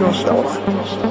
京市だ。